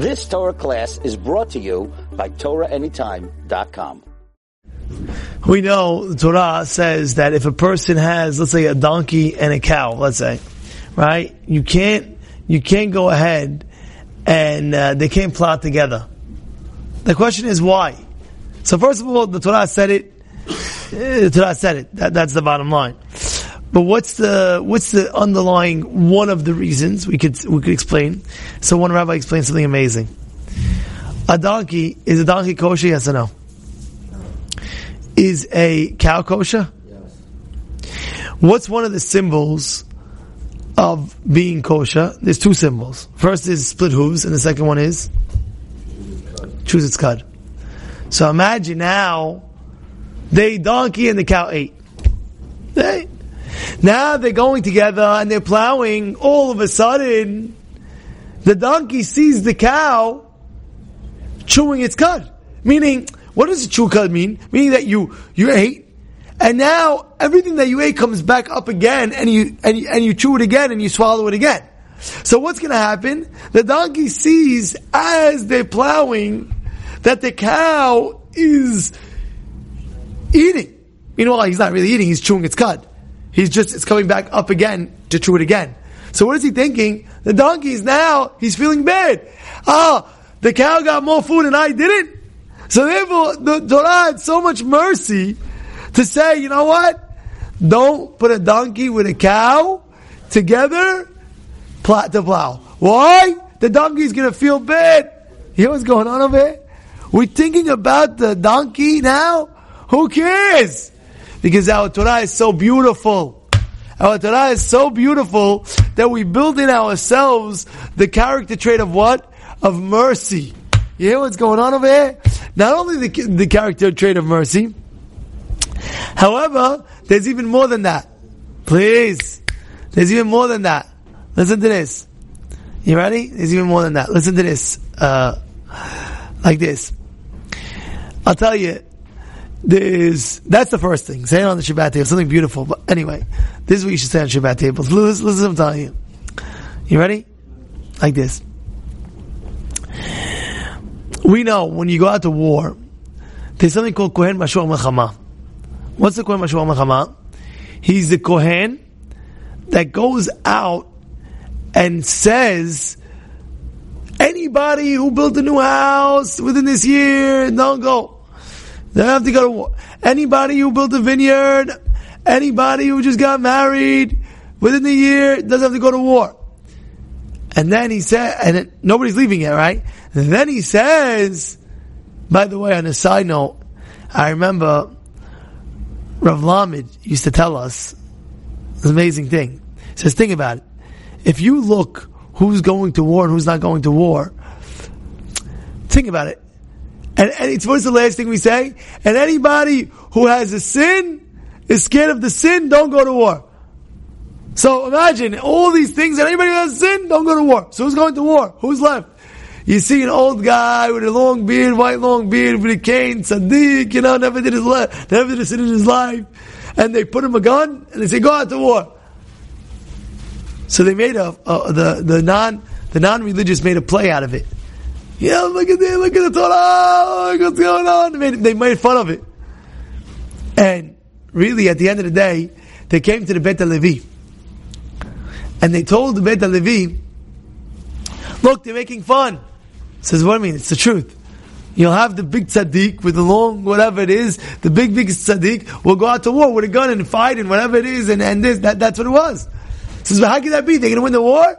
This Torah class is brought to you by TorahAnytime.com. We know Torah says that if a person has, let's say, a donkey and a cow, let's say, right? You can't, you can't go ahead and uh, they can't plow together. The question is why? So first of all, the Torah said it. uh, The Torah said it. That, that's the bottom line. But what's the what's the underlying one of the reasons we could we could explain? So one rabbi explained something amazing. A donkey is a donkey kosher? Yes or no? Is a cow kosher? Yes. What's one of the symbols of being kosher? There's two symbols. First is split hooves, and the second one is chews its cud. So imagine now, the donkey and the cow ate. They, now they're going together and they're plowing. All of a sudden, the donkey sees the cow chewing its cud. Meaning, what does a chew cud mean? Meaning that you you ate, and now everything that you ate comes back up again, and you and you, and you chew it again, and you swallow it again. So what's going to happen? The donkey sees as they're plowing that the cow is eating. Meanwhile, he's not really eating; he's chewing its cud. He's just it's coming back up again to chew it again. So what is he thinking? The donkey's now he's feeling bad. Ah, the cow got more food and I didn't. So therefore, the Torah had so much mercy to say, you know what? Don't put a donkey with a cow together plow, to plow. Why? The donkey's gonna feel bad. You what's going on over here? We're thinking about the donkey now? Who cares? Because our Torah is so beautiful. Our Torah is so beautiful that we build in ourselves the character trait of what? Of mercy. You hear what's going on over here? Not only the, the character trait of mercy, however, there's even more than that. Please. There's even more than that. Listen to this. You ready? There's even more than that. Listen to this. Uh, like this. I'll tell you, there's, that's the first thing. Say it on the Shabbat table, something beautiful. But anyway, this is what you should say on Shabbat tables. Listen, listen to what I'm telling you. You ready? Like this. We know when you go out to war, there's something called Kohen Mashua Mechama. What's the Kohen Mashua Mechama? He's the Kohen that goes out and says, anybody who built a new house within this year, don't go. They don't have to go to war. Anybody who built a vineyard, anybody who just got married within the year doesn't have to go to war. And then he said, and it, nobody's leaving yet, right? And then he says, by the way, on a side note, I remember Rav Lamed used to tell us this amazing thing. He says, think about it. If you look who's going to war and who's not going to war, think about it. And, and it's what's the last thing we say? And anybody who has a sin is scared of the sin, don't go to war. So imagine all these things, and anybody who has a sin, don't go to war. So who's going to war? Who's left? You see an old guy with a long beard, white long beard, with a cane, tzaddik, you know, never did his never did a sin in his life, and they put him a gun and they say, "Go out to war." So they made a, a the the non the non religious made a play out of it. Yeah, look at this, look at the Torah, look what's going on. They made, they made fun of it, and really, at the end of the day, they came to the Beit HaLevi, and they told the Beit HaLevi, "Look, they're making fun." Says, what do I mean? It's the truth. You'll have the big tzaddik with the long, whatever it is, the big, big tzaddik will go out to war with a gun and fight and whatever it is and, and this, that, that's what it was. Says, but how can that be? They're going to win the war?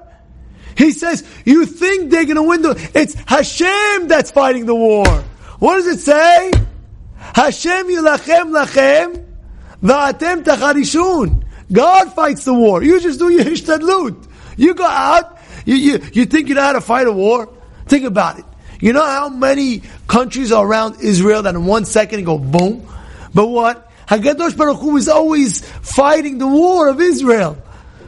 He says, you think they're to win the, it's Hashem that's fighting the war. What does it say? Hashem yilachem lachem va'atem tacharishun. God fights the war. You just do your hishtadlut. You go out, you, you, you think you know how to fight a war? Think about it. You know how many countries are around Israel that in one second go boom? But what? Hakadosh Baruch Hu is always fighting the war of Israel.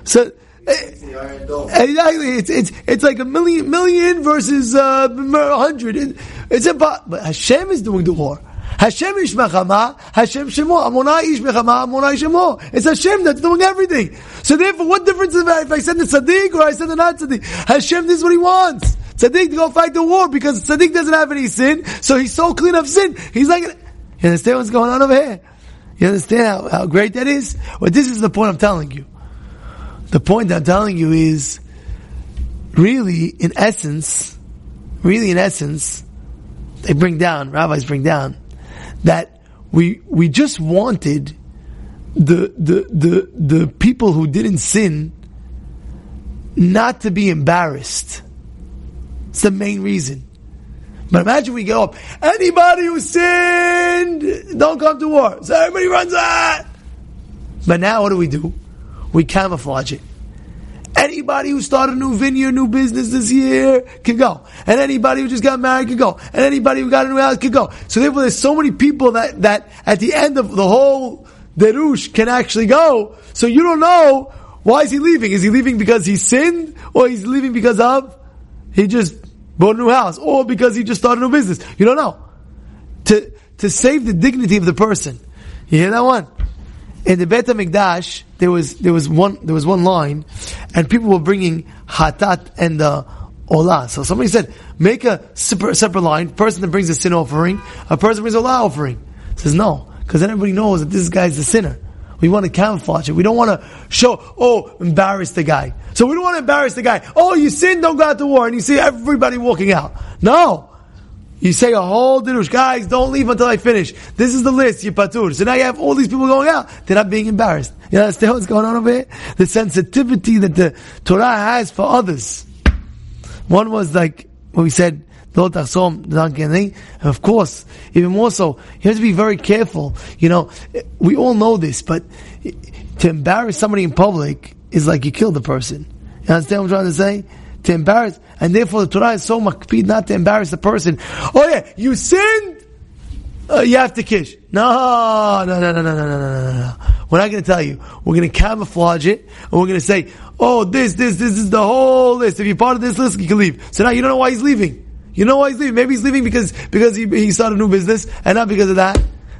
So exactly, it's it's it's like a million million versus uh, a hundred. It, it's about but Hashem is doing the war. Hashem ish mechama, Hashem shemo, Adonai ish mechama, Adonai shemo. It's Hashem that's doing everything. So therefore, what difference is I, if I send the tzaddik or I send the not tzaddik? Hashem, this is what He wants. tzaddik to go fight the war because tzaddik doesn't have any sin, so he's so clean of sin. He's like, you understand what's going on over here? You understand how, how great that is? Well, this is the point I'm telling you. The point I'm telling you is, really, in essence, really in essence, they bring down, rabbis bring down, that we, we just wanted the, the, the, the people who didn't sin not to be embarrassed. It's the main reason. But imagine we go up, anybody who sinned, don't come to war. So everybody runs out. But now what do we do? We camouflage it. Anybody who started a new vineyard, new business this year can go. And anybody who just got married can go. And anybody who got a new house can go. So therefore there's so many people that, that at the end of the whole Derush can actually go. So you don't know why is he leaving? Is he leaving because he sinned? Or he's leaving because of he just bought a new house? Or because he just started a new business? You don't know. To, to save the dignity of the person. You hear that one? In the Beit HaMikdash, there was, there was one, there was one line, and people were bringing hatat and the olah. So somebody said, make a separate, separate line, person that brings a sin offering, a person brings a olah offering. Says no, because then everybody knows that this guy's the sinner. We want to camouflage it. We don't want to show, oh, embarrass the guy. So we don't want to embarrass the guy. Oh, you sin, don't go out to war. And you see everybody walking out. No. You say a whole dirush, guys, don't leave until I finish. This is the list, you patur. So now you have all these people going out. They're not being embarrassed. You understand what's going on over here? The sensitivity that the Torah has for others. One was like, what we said, and of course, even more so, you have to be very careful. You know, we all know this, but to embarrass somebody in public is like you kill the person. You understand what I'm trying to say? To embarrass, and therefore the Torah is so makpid not to embarrass the person. Oh yeah, you sinned, uh, you have to kish. No, no, no, no, no, no, no, no, no. We're not going to tell you. We're going to camouflage it, and we're going to say, oh, this, this, this is the whole list. If you're part of this list, you can leave. So now you don't know why he's leaving. You know why he's leaving? Maybe he's leaving because, because he, he started a new business and not because of that.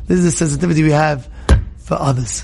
This is the sensitivity we have for others.